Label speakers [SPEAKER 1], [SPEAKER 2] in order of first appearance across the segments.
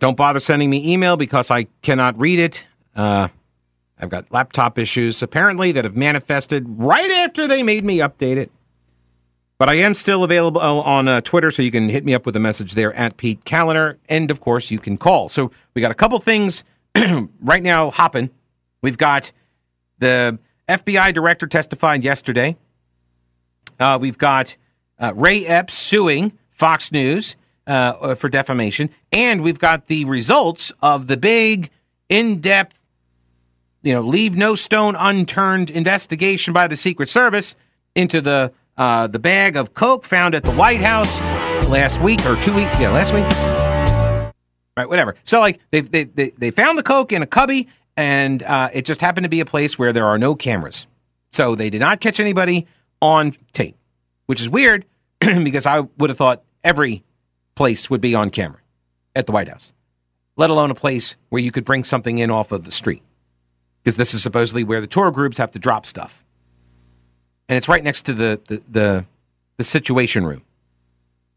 [SPEAKER 1] Don't bother sending me email because I cannot read it. Uh, I've got laptop issues apparently that have manifested right after they made me update it. But I am still available on uh, Twitter, so you can hit me up with a message there at Pete Kaliner. And of course, you can call. So we got a couple things right now hopping. We've got the FBI director testified yesterday. Uh, we've got uh, Ray Epps suing Fox News uh, for defamation, and we've got the results of the big, in-depth, you know, leave no stone unturned investigation by the Secret Service into the uh, the bag of coke found at the White House last week or two weeks, yeah, last week. Right, whatever. So like they they they, they found the coke in a cubby, and uh, it just happened to be a place where there are no cameras, so they did not catch anybody on tape, which is weird because I would have thought every place would be on camera at the White House, let alone a place where you could bring something in off of the street. Because this is supposedly where the tour groups have to drop stuff. And it's right next to the, the, the, the situation room.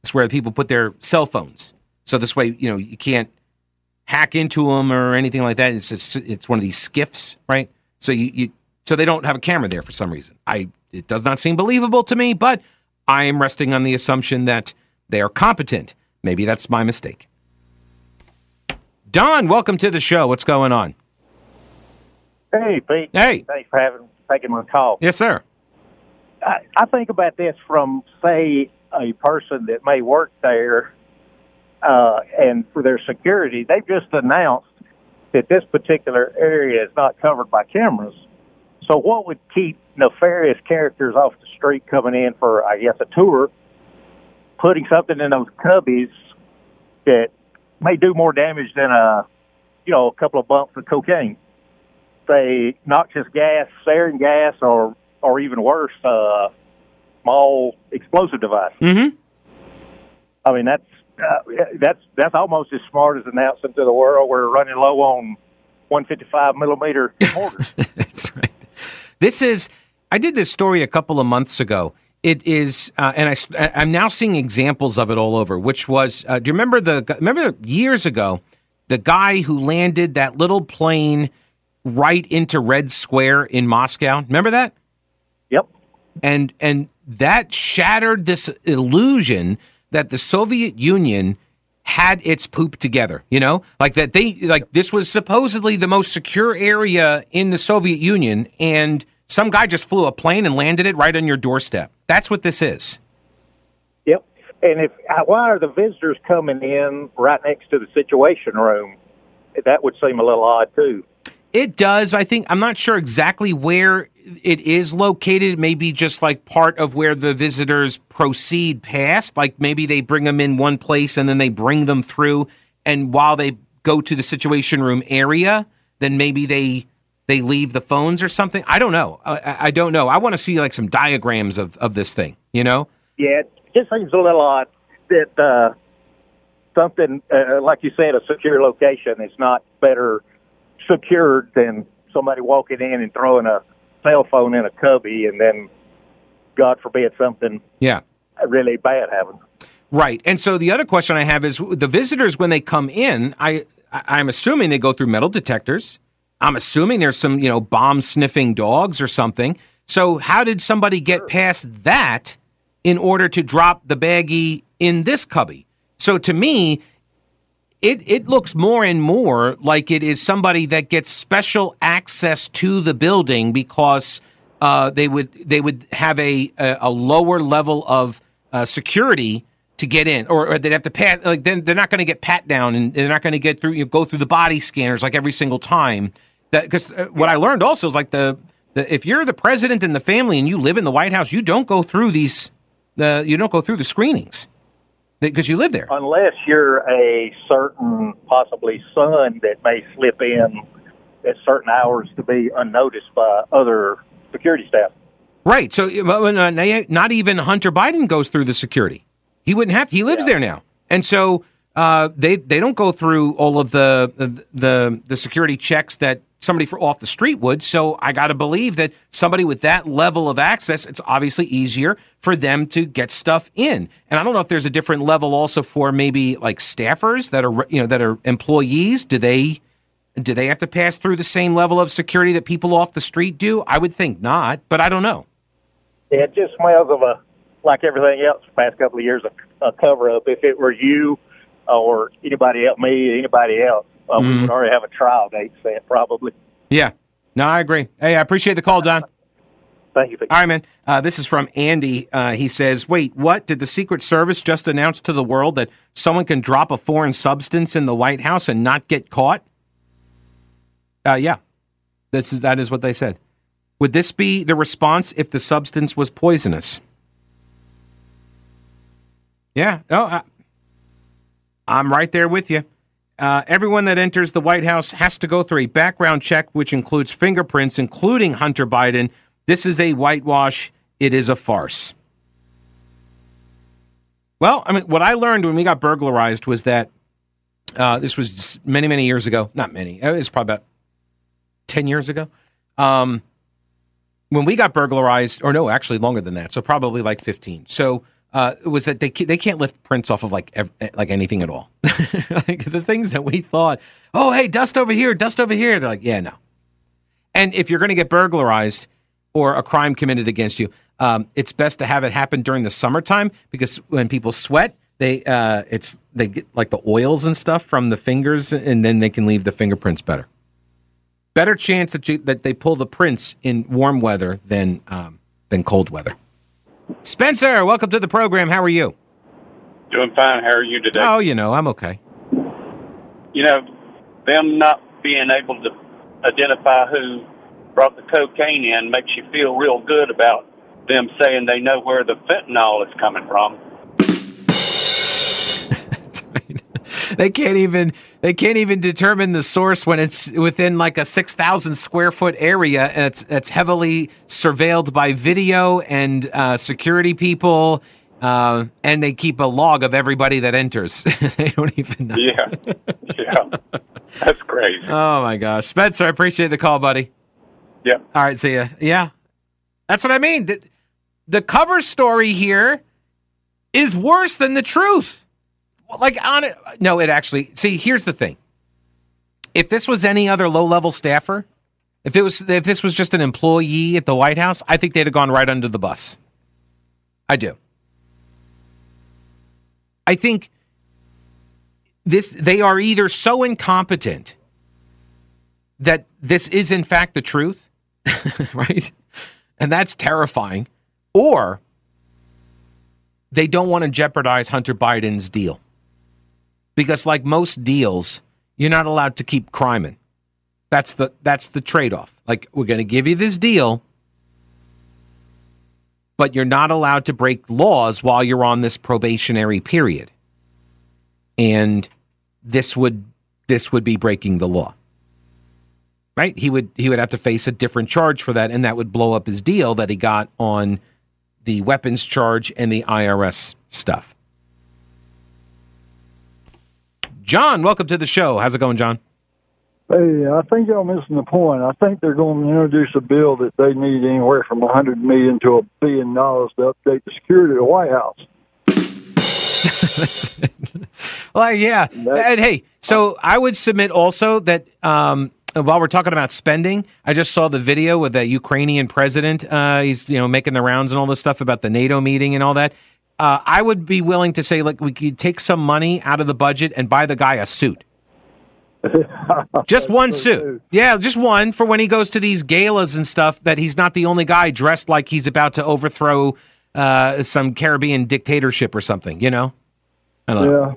[SPEAKER 1] It's where people put their cell phones. So this way, you know, you can't hack into them or anything like that. It's just, it's one of these skiffs, right? So you, you so they don't have a camera there for some reason. I it does not seem believable to me, but I am resting on the assumption that they are competent Maybe that's my mistake. Don, welcome to the show. What's going on?
[SPEAKER 2] Hey, Pete.
[SPEAKER 1] Hey.
[SPEAKER 2] Thanks for having taking my call.
[SPEAKER 1] Yes, sir.
[SPEAKER 2] I, I think about this from, say, a person that may work there, uh, and for their security, they've just announced that this particular area is not covered by cameras. So, what would keep nefarious characters off the street coming in for, I guess, a tour putting something in those cubbies that may do more damage than a, you know, a couple of bumps of cocaine. Say noxious gas, sarin gas, or or even worse, uh, small explosive device.
[SPEAKER 1] Mm-hmm.
[SPEAKER 2] I mean, that's uh, that's that's almost as smart as announcing to the world we're running low on 155 millimeter mortars.
[SPEAKER 1] that's right. This is. I did this story a couple of months ago it is, uh, and I, I'm now seeing examples of it all over. Which was, uh, do you remember the? Remember years ago, the guy who landed that little plane right into Red Square in Moscow. Remember that?
[SPEAKER 2] Yep.
[SPEAKER 1] And and that shattered this illusion that the Soviet Union had its poop together. You know, like that they like this was supposedly the most secure area in the Soviet Union, and some guy just flew a plane and landed it right on your doorstep. That's what this is.
[SPEAKER 2] Yep. And if uh, why are the visitors coming in right next to the situation room? That would seem a little odd too.
[SPEAKER 1] It does. I think I'm not sure exactly where it is located. Maybe just like part of where the visitors proceed past. Like maybe they bring them in one place and then they bring them through. And while they go to the situation room area, then maybe they they leave the phones or something. I don't know. I, I don't know. I want to see like some diagrams of, of this thing, you know?
[SPEAKER 2] Yeah, it just seems a little odd that uh, something, uh, like you said, a secure location is not better secured than somebody walking in and throwing a cell phone in a cubby and then, God forbid, something
[SPEAKER 1] yeah
[SPEAKER 2] really bad happens.
[SPEAKER 1] Right. And so the other question I have is the visitors, when they come in, I, I'm assuming they go through metal detectors I'm assuming there's some, you know, bomb sniffing dogs or something. So how did somebody get past that in order to drop the baggie in this cubby? So to me, it it looks more and more like it is somebody that gets special access to the building because uh, they would they would have a a, a lower level of uh, security to get in, or, or, they'd have to pat. Like then they're not going to get pat down, and they're not going to get through. You know, go through the body scanners like every single time. That because uh, what I learned also is like the, the if you're the president and the family and you live in the White House, you don't go through these the you don't go through the screenings. because you live there.
[SPEAKER 2] Unless you're a certain, possibly son that may slip in at certain hours to be unnoticed by other security staff.
[SPEAKER 1] Right. So uh, not even Hunter Biden goes through the security. He wouldn't have to. He lives yeah. there now, and so uh, they they don't go through all of the the the security checks that somebody for off the street would. So I got to believe that somebody with that level of access, it's obviously easier for them to get stuff in. And I don't know if there's a different level also for maybe like staffers that are you know that are employees. Do they do they have to pass through the same level of security that people off the street do? I would think not, but I don't know.
[SPEAKER 2] It just smells of a like everything else. The past couple of years, a, a cover up. If it were you or anybody else, me, anybody else, uh, mm. we mm-hmm. would already have a trial date set, probably.
[SPEAKER 1] Yeah. No, I agree. Hey, I appreciate the call, Don.
[SPEAKER 2] Thank you.
[SPEAKER 1] All right, man. Uh, this is from Andy. Uh, he says, "Wait, what? Did the Secret Service just announce to the world that someone can drop a foreign substance in the White House and not get caught?" Uh, yeah, this is that is what they said. Would this be the response if the substance was poisonous? Yeah. Oh, I, I'm right there with you. Uh, everyone that enters the White House has to go through a background check, which includes fingerprints, including Hunter Biden. This is a whitewash. It is a farce. Well, I mean, what I learned when we got burglarized was that uh, this was many, many years ago. Not many. It was probably about 10 years ago. Um, when we got burglarized, or no, actually longer than that, so probably like 15. So uh, was that they they can't lift prints off of like ev- like anything at all. like the things that we thought, oh hey, dust over here, dust over here. They're like, yeah, no. And if you're going to get burglarized or a crime committed against you, um, it's best to have it happen during the summertime because when people sweat, they uh, it's they get like the oils and stuff from the fingers, and then they can leave the fingerprints better better chance that you, that they pull the prints in warm weather than um, than cold weather. Spencer, welcome to the program. How are you?
[SPEAKER 3] Doing fine. How are you today?
[SPEAKER 1] Oh, you know, I'm okay.
[SPEAKER 3] You know, them not being able to identify who brought the cocaine in makes you feel real good about them saying they know where the fentanyl is coming from.
[SPEAKER 1] they can't even they can't even determine the source when it's within like a six thousand square foot area and it's it's heavily surveilled by video and uh, security people. Uh, and they keep a log of everybody that enters. they don't even know.
[SPEAKER 3] Yeah, yeah, that's crazy.
[SPEAKER 1] Oh my gosh, Spencer, I appreciate the call, buddy.
[SPEAKER 3] Yeah.
[SPEAKER 1] All right, see ya. Yeah, that's what I mean. The, the cover story here is worse than the truth like on it. No, it actually. See, here's the thing. If this was any other low level staffer, if it was if this was just an employee at the White House, I think they'd have gone right under the bus. I do. I think this they are either so incompetent that this is in fact the truth, right? And that's terrifying, or they don't want to jeopardize Hunter Biden's deal because like most deals, you're not allowed to keep criming. That's the that's the trade-off. Like we're going to give you this deal, but you're not allowed to break laws while you're on this probationary period. And this would this would be breaking the law. Right? He would he would have to face a different charge for that and that would blow up his deal that he got on the weapons charge and the IRS stuff. John, welcome to the show. How's it going, John?
[SPEAKER 4] Hey, I think y'all missing the point. I think they're going to introduce a bill that they need anywhere from a hundred million to a billion dollars to update the security of the White House.
[SPEAKER 1] well, yeah, and hey, so I would submit also that um, while we're talking about spending, I just saw the video with the Ukrainian president. Uh, he's you know making the rounds and all this stuff about the NATO meeting and all that. Uh, I would be willing to say, like, we could take some money out of the budget and buy the guy a suit. just one suit. Yeah, just one for when he goes to these galas and stuff, that he's not the only guy dressed like he's about to overthrow uh, some Caribbean dictatorship or something, you know?
[SPEAKER 4] I yeah. Know.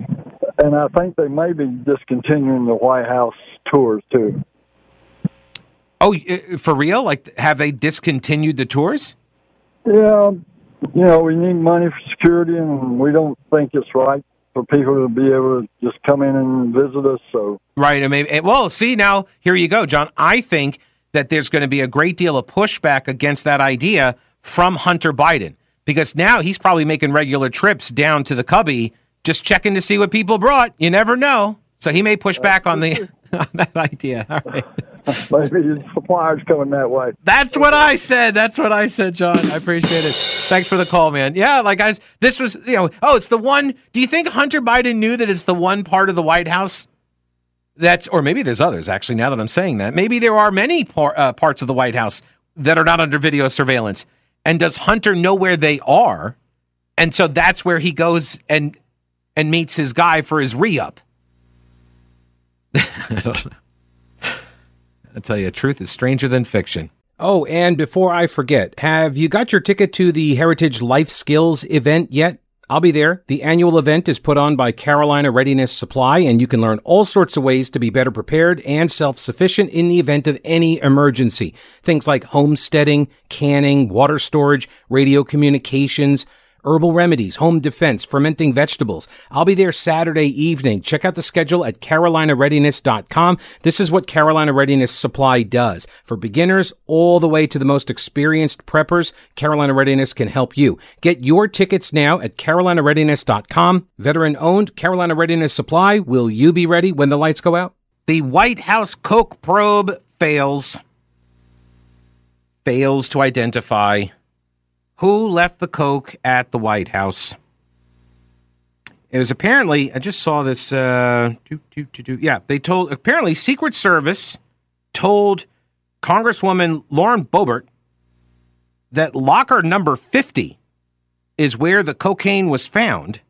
[SPEAKER 4] And I think they may be discontinuing the White House tours, too.
[SPEAKER 1] Oh, for real? Like, have they discontinued the tours?
[SPEAKER 4] Yeah, you know, we need money for security, and we don't think it's right for people to be able to just come in and visit us. So
[SPEAKER 1] right, and maybe well, see now here you go, John. I think that there's going to be a great deal of pushback against that idea from Hunter Biden because now he's probably making regular trips down to the cubby, just checking to see what people brought. You never know, so he may push back on the on that idea. All right.
[SPEAKER 4] Maybe suppliers coming that way.
[SPEAKER 1] That's what I said. That's what I said, John. I appreciate it. Thanks for the call, man. Yeah, like guys, this was you know. Oh, it's the one. Do you think Hunter Biden knew that it's the one part of the White House that's, or maybe there's others actually. Now that I'm saying that, maybe there are many par, uh, parts of the White House that are not under video surveillance. And does Hunter know where they are? And so that's where he goes and and meets his guy for his re up. I don't know. I tell you, the truth is stranger than fiction. Oh, and before I forget, have you got your ticket to the Heritage Life Skills event yet? I'll be there. The annual event is put on by Carolina Readiness Supply, and you can learn all sorts of ways to be better prepared and self-sufficient in the event of any emergency. Things like homesteading, canning, water storage, radio communications, herbal remedies, home defense, fermenting vegetables. I'll be there Saturday evening. Check out the schedule at carolinareadiness.com. This is what Carolina Readiness Supply does. For beginners all the way to the most experienced preppers, Carolina Readiness can help you. Get your tickets now at carolinareadiness.com. Veteran owned Carolina Readiness Supply. Will you be ready when the lights go out? The White House Coke probe fails. Fails to identify who left the Coke at the White House. It was apparently, I just saw this. Uh, doo, doo, doo, yeah, they told, apparently, Secret Service told Congresswoman Lauren Boebert that locker number 50 is where the cocaine was found,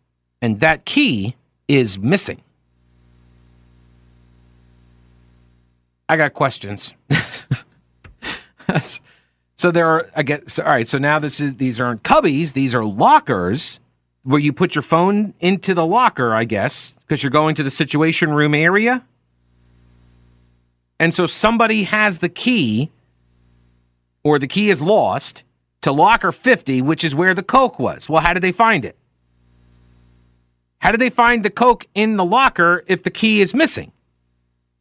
[SPEAKER 1] and that key is missing. I got questions. So there are I guess all right. So now this is these aren't cubbies; these are lockers where you put your phone into the locker. I guess because you're going to the Situation Room area, and so somebody has the key, or the key is lost to locker 50, which is where the coke was. Well, how did they find it? How did they find the coke in the locker if the key is missing?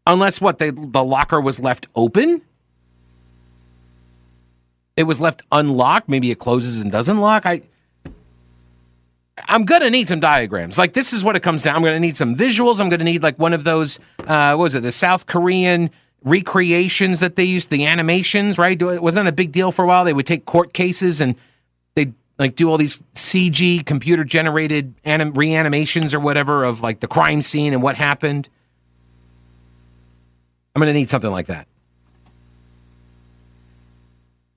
[SPEAKER 1] Unless what they, the locker was left open it was left unlocked. Maybe it closes and doesn't lock. I I'm gonna need some diagrams. Like this is what it comes down. I'm gonna need some visuals. I'm gonna need like one of those. Uh, what was it? The South Korean recreations that they used, the animations, right? It wasn't a big deal for a while. They would take court cases and they'd like do all these CG computer generated anim- reanimations or whatever of like the crime scene and what happened. I'm gonna need something like that.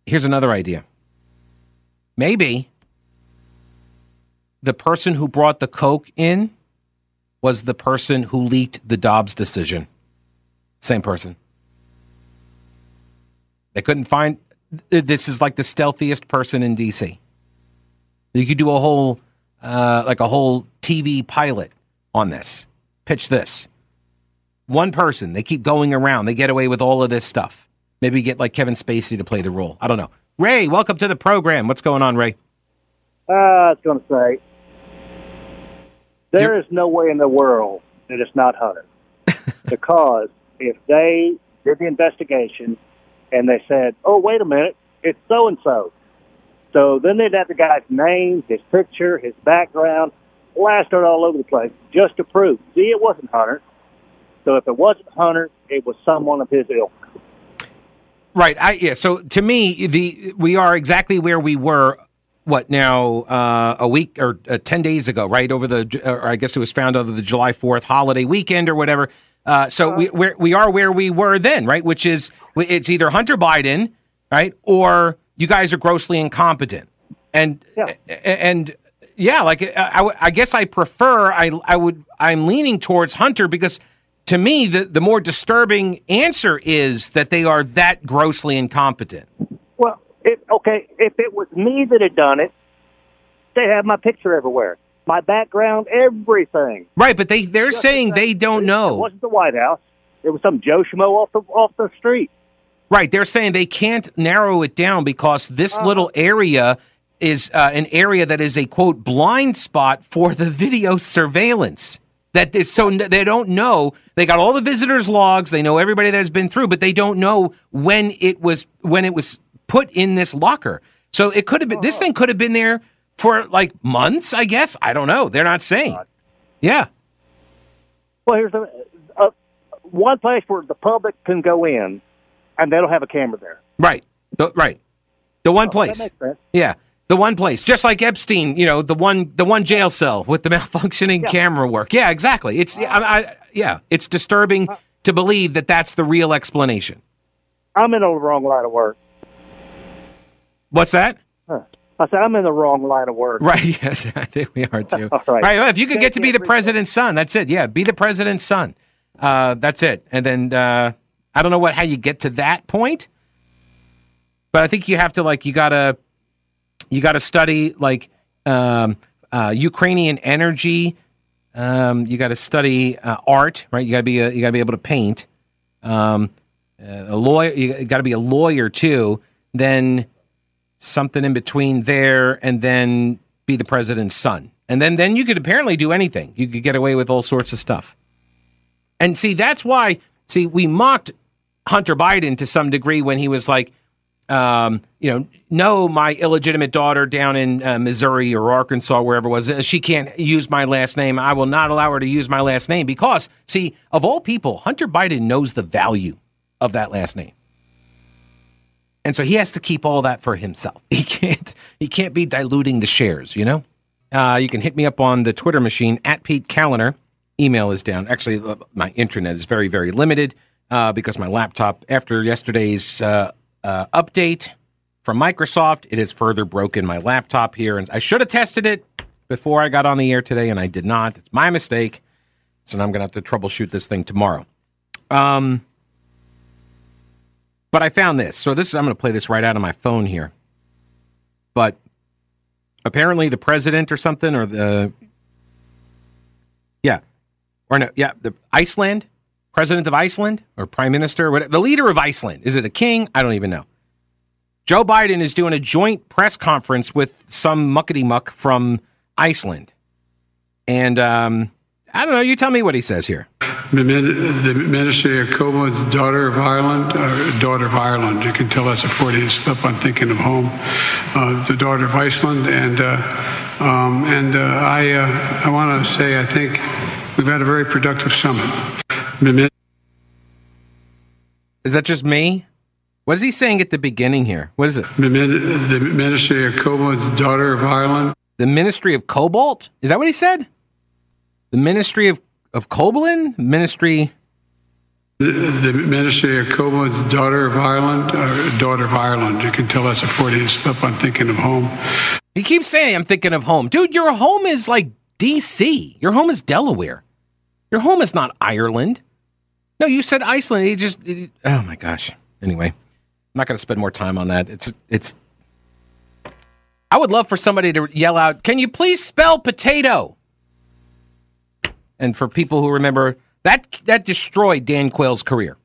[SPEAKER 1] Here's another idea. Maybe the person who brought the Coke in was the person who leaked the Dobbs decision. Same person. They couldn't find. This is like the stealthiest person in DC. You could do a whole, uh, like a whole TV pilot on this. Pitch this. One person. They keep going around. They get away with all of this stuff. Maybe get like Kevin Spacey to play the role. I don't know. Ray, welcome to the program. What's going on, Ray?
[SPEAKER 5] Uh, I was going to say, there You're... is no way in the world that it's not Hunter. because if they did the investigation and they said, oh, wait a minute, it's so and so. So then they'd have the guy's name, his picture, his background, plastered all over the place just to prove. See, it wasn't Hunter. So if it wasn't Hunter, it was someone of his ilk.
[SPEAKER 1] Right. I yeah. So to me, the we are exactly where we were. What now? Uh, a week or uh, ten days ago, right? Over the, or I guess it was found over the July Fourth holiday weekend or whatever. Uh, so we we're, we are where we were then, right? Which is it's either Hunter Biden, right, or you guys are grossly incompetent, and yeah. and yeah, like I, I guess I prefer I I would I'm leaning towards Hunter because to me, the, the more disturbing answer is that they are that grossly incompetent.
[SPEAKER 5] Well, if, okay, if it was me that had done it, they have my picture everywhere, my background, everything.
[SPEAKER 1] Right, but they they're Just saying they don't know.
[SPEAKER 5] It wasn't the White House. It was some Joe Schmo off the off the street.
[SPEAKER 1] Right, they're saying they can't narrow it down because this uh little area is uh, an area that is a quote blind spot for the video surveillance. That is so they don't know. They got all the visitors' logs. They know everybody that has been through, but they don't know when it was when it was put in this locker. So it could have been. This thing could have been there for like months. I guess I don't know. They're not saying. Yeah.
[SPEAKER 5] Well, here's the uh, one place where the public can go in, and they don't have a camera there.
[SPEAKER 1] Right. The, right. The one
[SPEAKER 5] Oh,
[SPEAKER 1] place.
[SPEAKER 5] That makes sense.
[SPEAKER 1] Yeah. The one place, just like Epstein, you know, the one, the one jail cell with the malfunctioning camera work. Yeah, exactly. It's, I, I, yeah, it's disturbing to believe that that's the real explanation.
[SPEAKER 5] I'm in the wrong line of work.
[SPEAKER 1] What's that?
[SPEAKER 5] Huh. I said I'm in the wrong line of work.
[SPEAKER 1] Right. Yes, I think we are too.
[SPEAKER 5] All right.
[SPEAKER 1] well, if you could get to be the president's son, that's it. Yeah, be the president's son. Uh, that's it. And then uh, I don't know what how you get to that point, but I think you have to like you gotta you gotta study like um, uh, Ukrainian energy. Um, you got to study uh, art, right? You got to be a, you got to be able to paint. Um, uh, a lawyer, you got to be a lawyer too. Then something in between there and then be the president's son. And then then you could apparently do anything. You could get away with all sorts of stuff. And see, that's why see we mocked Hunter Biden to some degree when he was like um, you know, no, my illegitimate daughter down in uh, Missouri or Arkansas, wherever it was, uh, she can't use my last name. I will not allow her to use my last name because, see, of all people, Hunter Biden knows the value of that last name. And so he has to keep all that for himself. He can't he can't be diluting the shares, you know? Uh, you can hit me up on the Twitter machine at Pete Kaliner. Email is down. Actually, uh, my internet is very, very limited uh, because my laptop, after yesterday's uh, uh, update from Microsoft, it has further broken my laptop here. And I should have tested it before I got on the air today, and I did not. It's my mistake. So now I'm going to have to troubleshoot this thing tomorrow. Um, but I found this. So this is I'm going to play this right out of my phone here. But apparently the president or something or the yeah or no yeah the Iceland president of Iceland or prime minister what the leader of Iceland is it a king I don't even know Joe Biden is doing a joint press conference with some muckety muck from Iceland and um I don't know you tell me what he says here
[SPEAKER 6] The min- the Ministry of the daughter of Ireland, or daughter of Ireland. You can tell that's a Freudian slip. I'm thinking of home. Uh, the daughter of Iceland, and uh, um, and uh, I uh, I want to say I think we've had a very productive summit.
[SPEAKER 1] Is that just me what is he saying at the beginning here what is it
[SPEAKER 6] the the Ministry of the daughter of Ireland.
[SPEAKER 1] The Ministry of Cobalt? Is that what he said? The Ministry of of Kobolin? Ministry
[SPEAKER 6] The, the Ministry of the daughter of Ireland, or daughter of Ireland. You can tell that's a Freudian slip. I'm thinking of home.
[SPEAKER 1] He keeps saying I'm thinking of home. Dude, your home is like DC. Your home is Delaware. Your home is not Ireland. No, you said Iceland. He just it- Oh my gosh. Anyway, I'm not going to spend more time on that. It's it's I would love for somebody to yell out, "Can you please spell potato?" And for people who remember, that that destroyed Dan Quayle's career.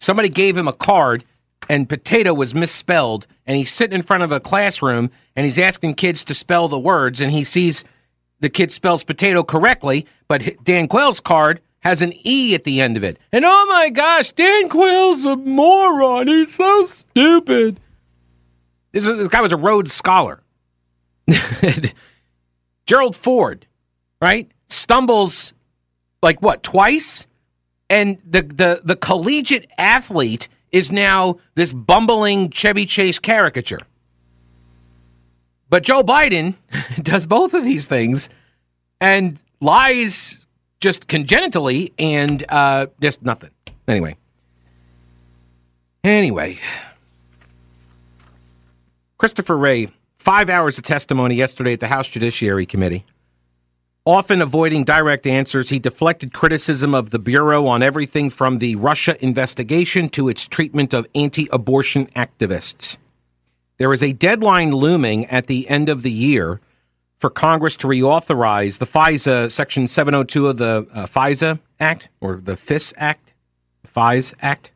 [SPEAKER 1] Somebody gave him a card and potato was misspelled and he's sitting in front of a classroom and he's asking kids to spell the words and he sees the kid spells potato correctly, but Dan Quayle's card has an E at the end of it. And oh my gosh, Dan Quayle's a moron. He's so stupid. This, this guy was a Rhodes Scholar. Gerald Ford, right? Stumbles like what, twice? And the, the, the collegiate athlete is now this bumbling Chevy Chase caricature. But Joe Biden does both of these things and lies just congenitally and uh, just nothing. Anyway. Anyway. Christopher Wray, five hours of testimony yesterday at the House Judiciary Committee. Often avoiding direct answers, he deflected criticism of the Bureau on everything from the Russia investigation to its treatment of anti abortion activists. There is a deadline looming at the end of the year for Congress to reauthorize the FISA Section 702 of the uh, FISA Act or the FIS Act, FIS Act,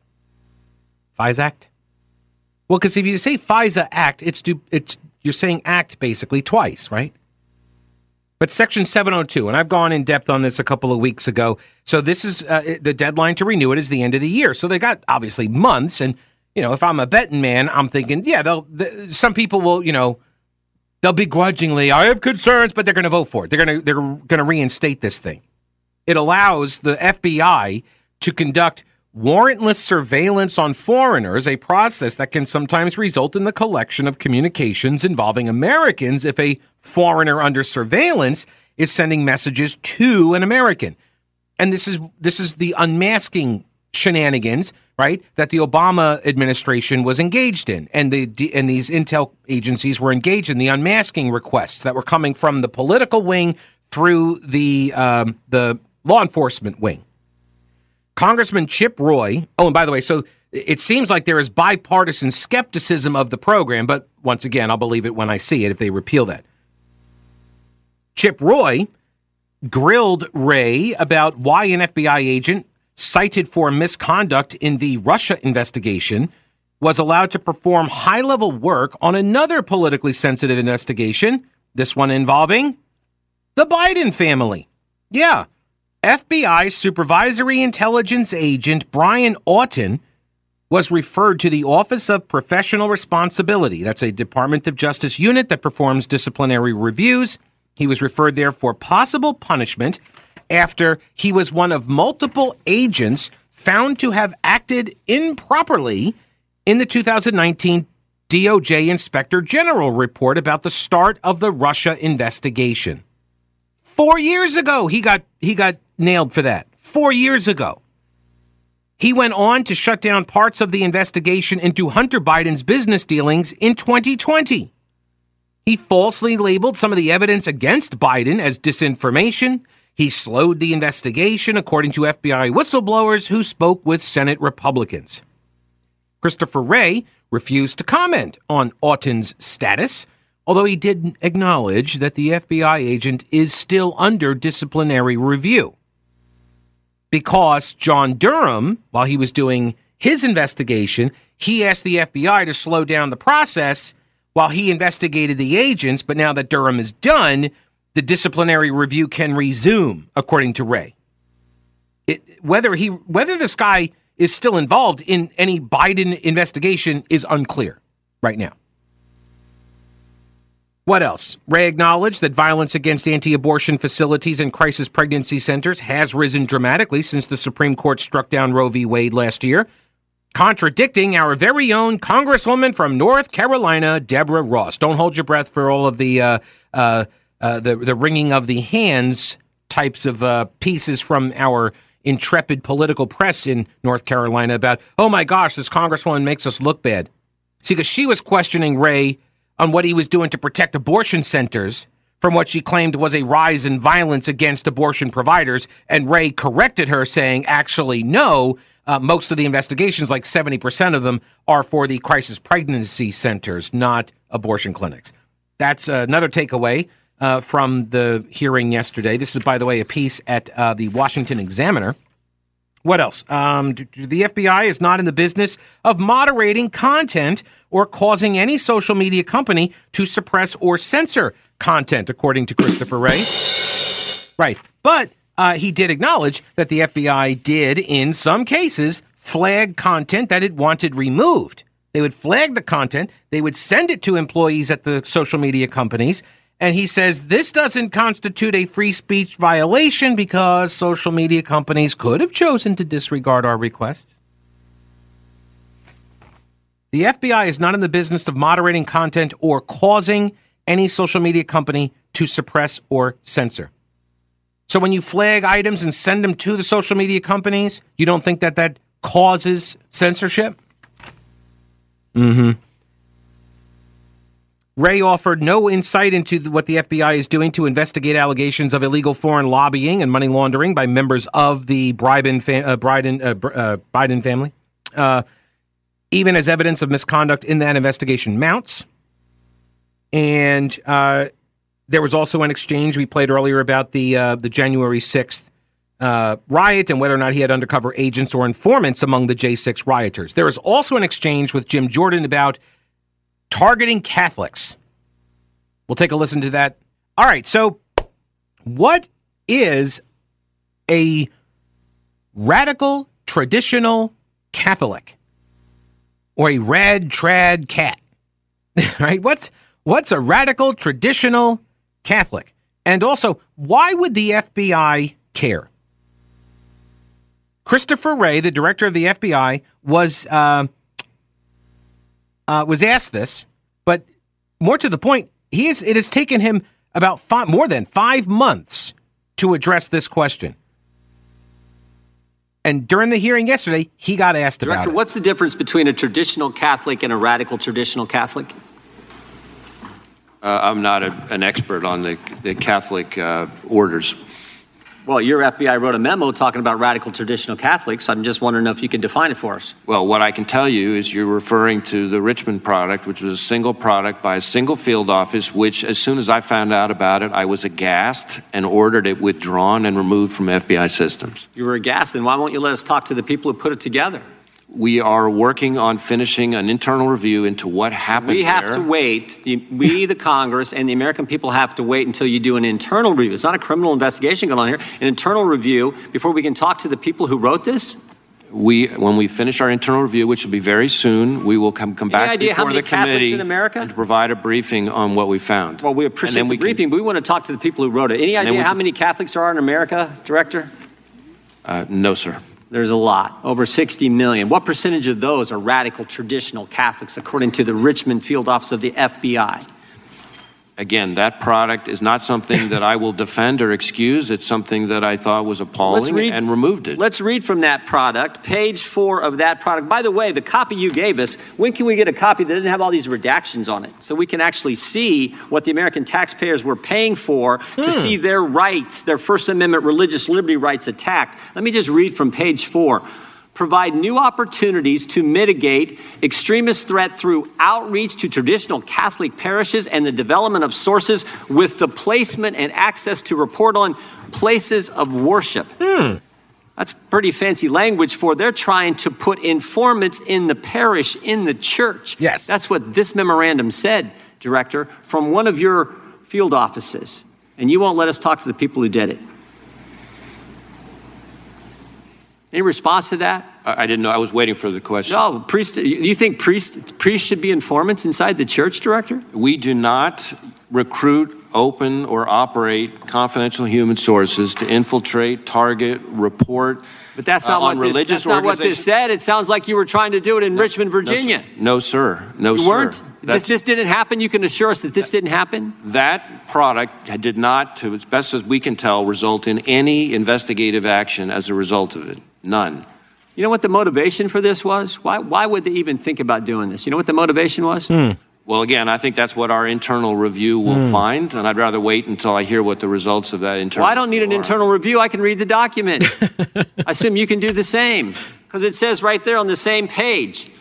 [SPEAKER 1] FIS Act. Well, because if you say FISA Act, it's it's you're saying act basically twice, right? But Section 702, and I've gone in depth on this a couple of weeks ago. So this is uh, the deadline to renew it is the end of the year. So they got obviously months. And, you know, if I'm a betting man, I'm thinking, yeah, they'll, the, some people will, you know, they'll begrudgingly, I have concerns, but they're going to vote for it. They're going to, they're going to reinstate this thing. It allows the FBI to conduct warrantless surveillance on foreigners, a process that can sometimes result in the collection of communications involving Americans if a foreigner under surveillance is sending messages to an American. And this is this is the unmasking shenanigans, right? That the Obama administration was engaged in, and the and these intel agencies were engaged in the unmasking requests that were coming from the political wing through the um, the law enforcement wing. Congressman Chip Roy. Oh, and by the way, so it seems like there is bipartisan skepticism of the program, but once again, I'll believe it when I see it if they repeal that. Chip Roy grilled Wray about why an FBI agent cited for misconduct in the Russia investigation was allowed to perform high level work on another politically sensitive investigation, this one involving the Biden family. Yeah, FBI supervisory intelligence agent Brian Auten was referred to the Office of Professional Responsibility. That's a Department of Justice unit that performs disciplinary reviews. He was referred there for possible punishment after he was one of multiple agents found to have acted improperly in the 2019 DOJ Inspector General report about the start of the Russia investigation. 4 years ago he got he got nailed for that four years ago. He went on to shut down parts of the investigation into Hunter Biden's business dealings in 2020. He falsely labeled some of the evidence against Biden as disinformation. He slowed the investigation, according to FBI whistleblowers who spoke with Senate Republicans. Christopher Wray refused to comment on Auten's status, although he did acknowledge that the FBI agent is still under disciplinary review because John Durham, while he was doing his investigation, he asked the FBI to slow down the process while he investigated the agents. But now that Durham is done, the disciplinary review can resume, according to Wray. It, whether he whether this guy is still involved in any Biden investigation is unclear right now. What else? Wray acknowledged that violence against anti abortion facilities and crisis pregnancy centers has risen dramatically since the Supreme Court struck down Roe v. Wade last year, contradicting our very own Congresswoman from North Carolina, Deborah Ross. Don't hold your breath for all of the, uh, uh, uh, the, the wringing of the hands types of uh, pieces from our intrepid political press in North Carolina about, oh my gosh, this Congresswoman makes us look bad. See, because she was questioning Wray on what he was doing to protect abortion centers from what she claimed was a rise in violence against abortion providers. And Wray corrected her, saying, actually, no. Uh, most of the investigations, like 70% of them, are for the crisis pregnancy centers, not abortion clinics. That's another takeaway uh, from the hearing yesterday. This is, by the way, a piece at uh, the Washington Examiner. What else? Um, the FBI is not in the business of moderating content or causing any social media company to suppress or censor content, according to Christopher Wray. Right. But uh, he did acknowledge that the FBI did, in some cases, flag content that it wanted removed. They would flag the content, they would send it to employees at the social media companies, and he says this doesn't constitute a free speech violation because social media companies could have chosen to disregard our requests. The FBI is not in the business of moderating content or causing any social media company to suppress or censor. So when you flag items and send them to the social media companies, you don't think that that causes censorship? Mm hmm. Wray offered no insight into what the FBI is doing to investigate allegations of illegal foreign lobbying and money laundering by members of the Biden, uh, Biden, uh, uh, Biden family, uh, even as evidence of misconduct in that investigation mounts. And uh, there was also an exchange we played earlier about the uh, the January sixth riot and whether or not he had undercover agents or informants among the J6 rioters. There is also an exchange with Jim Jordan about targeting Catholics. We'll take a listen to that. All right. So, what is a radical traditional Catholic or a rad trad cat? right? What's what's a radical traditional Catholic? And also, why would the FBI care? Christopher Wray, the director of the FBI, was uh, uh, was asked this, but more to the point, he is, it has taken him about five, more than five months to address this question. And during the hearing yesterday, he got asked
[SPEAKER 7] Director,
[SPEAKER 1] about it.
[SPEAKER 7] what's the difference between a traditional Catholic and a radical traditional Catholic?
[SPEAKER 8] Uh, I'm not a, an expert on the, the Catholic uh, orders.
[SPEAKER 7] Well, your FBI wrote a memo talking about radical traditional Catholics. I'm just wondering if you could define it for us.
[SPEAKER 8] Well, what I can tell you is you're referring to the Richmond product, which was a single product by a single field office, which, as soon as I found out about it, I was aghast and ordered it withdrawn and removed from FBI systems.
[SPEAKER 7] You were aghast, then why won't you let us talk to the people who put it together?
[SPEAKER 8] We are working on finishing an internal review into what happened
[SPEAKER 7] We have
[SPEAKER 8] there.
[SPEAKER 7] to wait. The, we, the Congress, and the American people have to wait until you do an internal review. It's not a criminal investigation going on here. An internal review before we can talk to the people who wrote this.
[SPEAKER 8] We, when we finish our internal review, which will be very soon, we will come, come
[SPEAKER 7] Any
[SPEAKER 8] back
[SPEAKER 7] idea how
[SPEAKER 8] before
[SPEAKER 7] many
[SPEAKER 8] the
[SPEAKER 7] Catholics
[SPEAKER 8] committee
[SPEAKER 7] in America?
[SPEAKER 8] and to provide a briefing on what we found.
[SPEAKER 7] Well, we appreciate
[SPEAKER 8] then
[SPEAKER 7] the
[SPEAKER 8] we can-
[SPEAKER 7] briefing, but we want to talk to the people who wrote it. Any
[SPEAKER 8] then
[SPEAKER 7] idea
[SPEAKER 8] we
[SPEAKER 7] how
[SPEAKER 8] can-
[SPEAKER 7] many Catholics there are in America, Director?
[SPEAKER 8] Uh, no, sir.
[SPEAKER 7] There's a lot, over 60 million. What percentage of those are radical traditional Catholics, according to the Richmond Field Office of the FBI?
[SPEAKER 8] Again, that product is not something that I will defend or excuse. It's something that I thought was appalling
[SPEAKER 7] read-
[SPEAKER 8] and removed it.
[SPEAKER 7] Let's read from that product, page four of that product. By the way, the copy you gave us, when can we get a copy that didn't have all these redactions on it? So we can actually see what the American taxpayers were paying for to hmm. see their rights, their First Amendment religious liberty rights attacked. Let me just read from page four. Provide new opportunities to mitigate extremist threat through outreach to traditional Catholic parishes and the development of sources with the placement and access to report on places of worship. Hmm. That's pretty fancy language for they're trying to put informants in the parish, in the church.
[SPEAKER 1] Yes.
[SPEAKER 7] That's what this memorandum said, Director, from one of your field offices. And you won't let us talk to the people who did it. Any response to that?
[SPEAKER 8] I, didn't know. I was waiting for the question.
[SPEAKER 7] No, priest. Do you think priests priests should be informants inside the church, Director?
[SPEAKER 8] We do not recruit, open, or operate confidential human sources to infiltrate, target, report.
[SPEAKER 7] But that's
[SPEAKER 8] uh,
[SPEAKER 7] not
[SPEAKER 8] on
[SPEAKER 7] what this.
[SPEAKER 8] religious
[SPEAKER 7] That's not what this said. It sounds like you were trying to do it in Richmond,
[SPEAKER 8] No, sir.
[SPEAKER 7] Virginia.
[SPEAKER 8] No, sir. No,
[SPEAKER 7] you
[SPEAKER 8] sir.
[SPEAKER 7] weren't. This, this didn't happen. You can assure us that this didn't happen.
[SPEAKER 8] That product did not, to as best as we can tell, result in any investigative action as a result of it. None.
[SPEAKER 7] You know what the motivation for this was? Why, why would they even think about doing this? You know what the motivation was? Hmm.
[SPEAKER 8] Well, again, I think that's what our internal review will hmm. find, and I'd rather wait until I hear what the results of that internal.
[SPEAKER 7] Well, I don't need an
[SPEAKER 8] are.
[SPEAKER 7] internal review. I can read the document. I assume you can do the same because it says right there on the same page.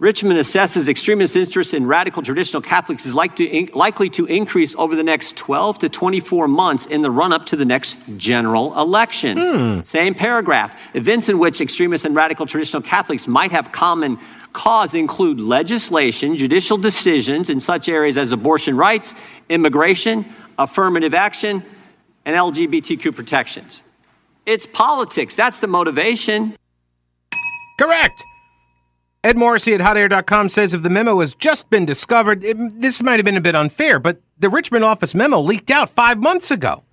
[SPEAKER 7] Richmond assesses extremist interest in radical traditional Catholics is like to, likely to increase over the next 12 to 24 months in the run up to the next general election. Hmm. Same paragraph. Events in which extremists and radical traditional Catholics might have common cause include legislation, judicial decisions in such areas as abortion rights, immigration, affirmative action, and LGBTQ protections. It's politics. That's the motivation.
[SPEAKER 1] Correct. Ed Morrissey at hotair.com says if the memo has just been discovered, it, this might have been a bit unfair, but the Richmond office memo leaked out five months ago.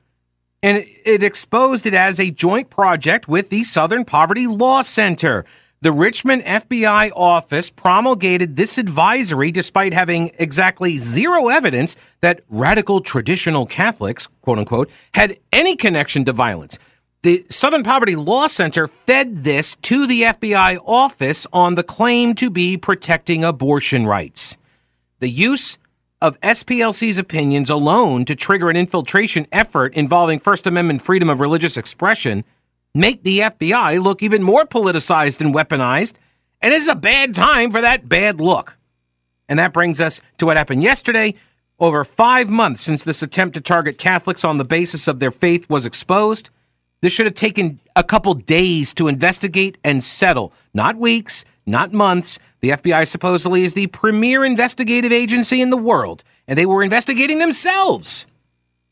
[SPEAKER 1] And it, it exposed it as a joint project with the Southern Poverty Law Center. The Richmond FBI office promulgated this advisory despite having exactly zero evidence that radical traditional Catholics, quote unquote, had any connection to violence. The Southern Poverty Law Center fed this to the FBI office on the claim to be protecting abortion rights. The use of SPLC's opinions alone to trigger an infiltration effort involving First Amendment freedom of religious expression make the FBI look even more politicized and weaponized, and it's a bad time for that bad look. And that brings us to what happened yesterday. Over five months since this attempt to target Catholics on the basis of their faith was exposed, this should have taken a couple days to investigate and settle, not weeks, not months. The FBI supposedly is the premier investigative agency in the world, and they were investigating themselves.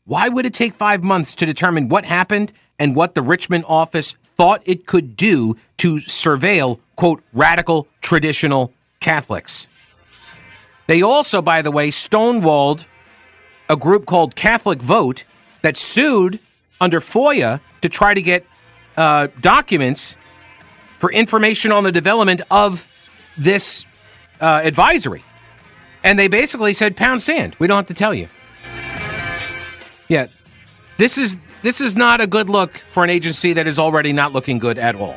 [SPEAKER 1] Why would it take five months to determine what happened and what the Richmond office thought it could do to surveil, quote, radical traditional Catholics? They also, by the way, stonewalled a group called Catholic Vote that sued under FOIA to try to get uh, documents for information on the development of this uh, advisory. And they basically said, pound sand. We don't have to tell you. Yeah, this is this is not a good look for an agency that is already not looking good at all.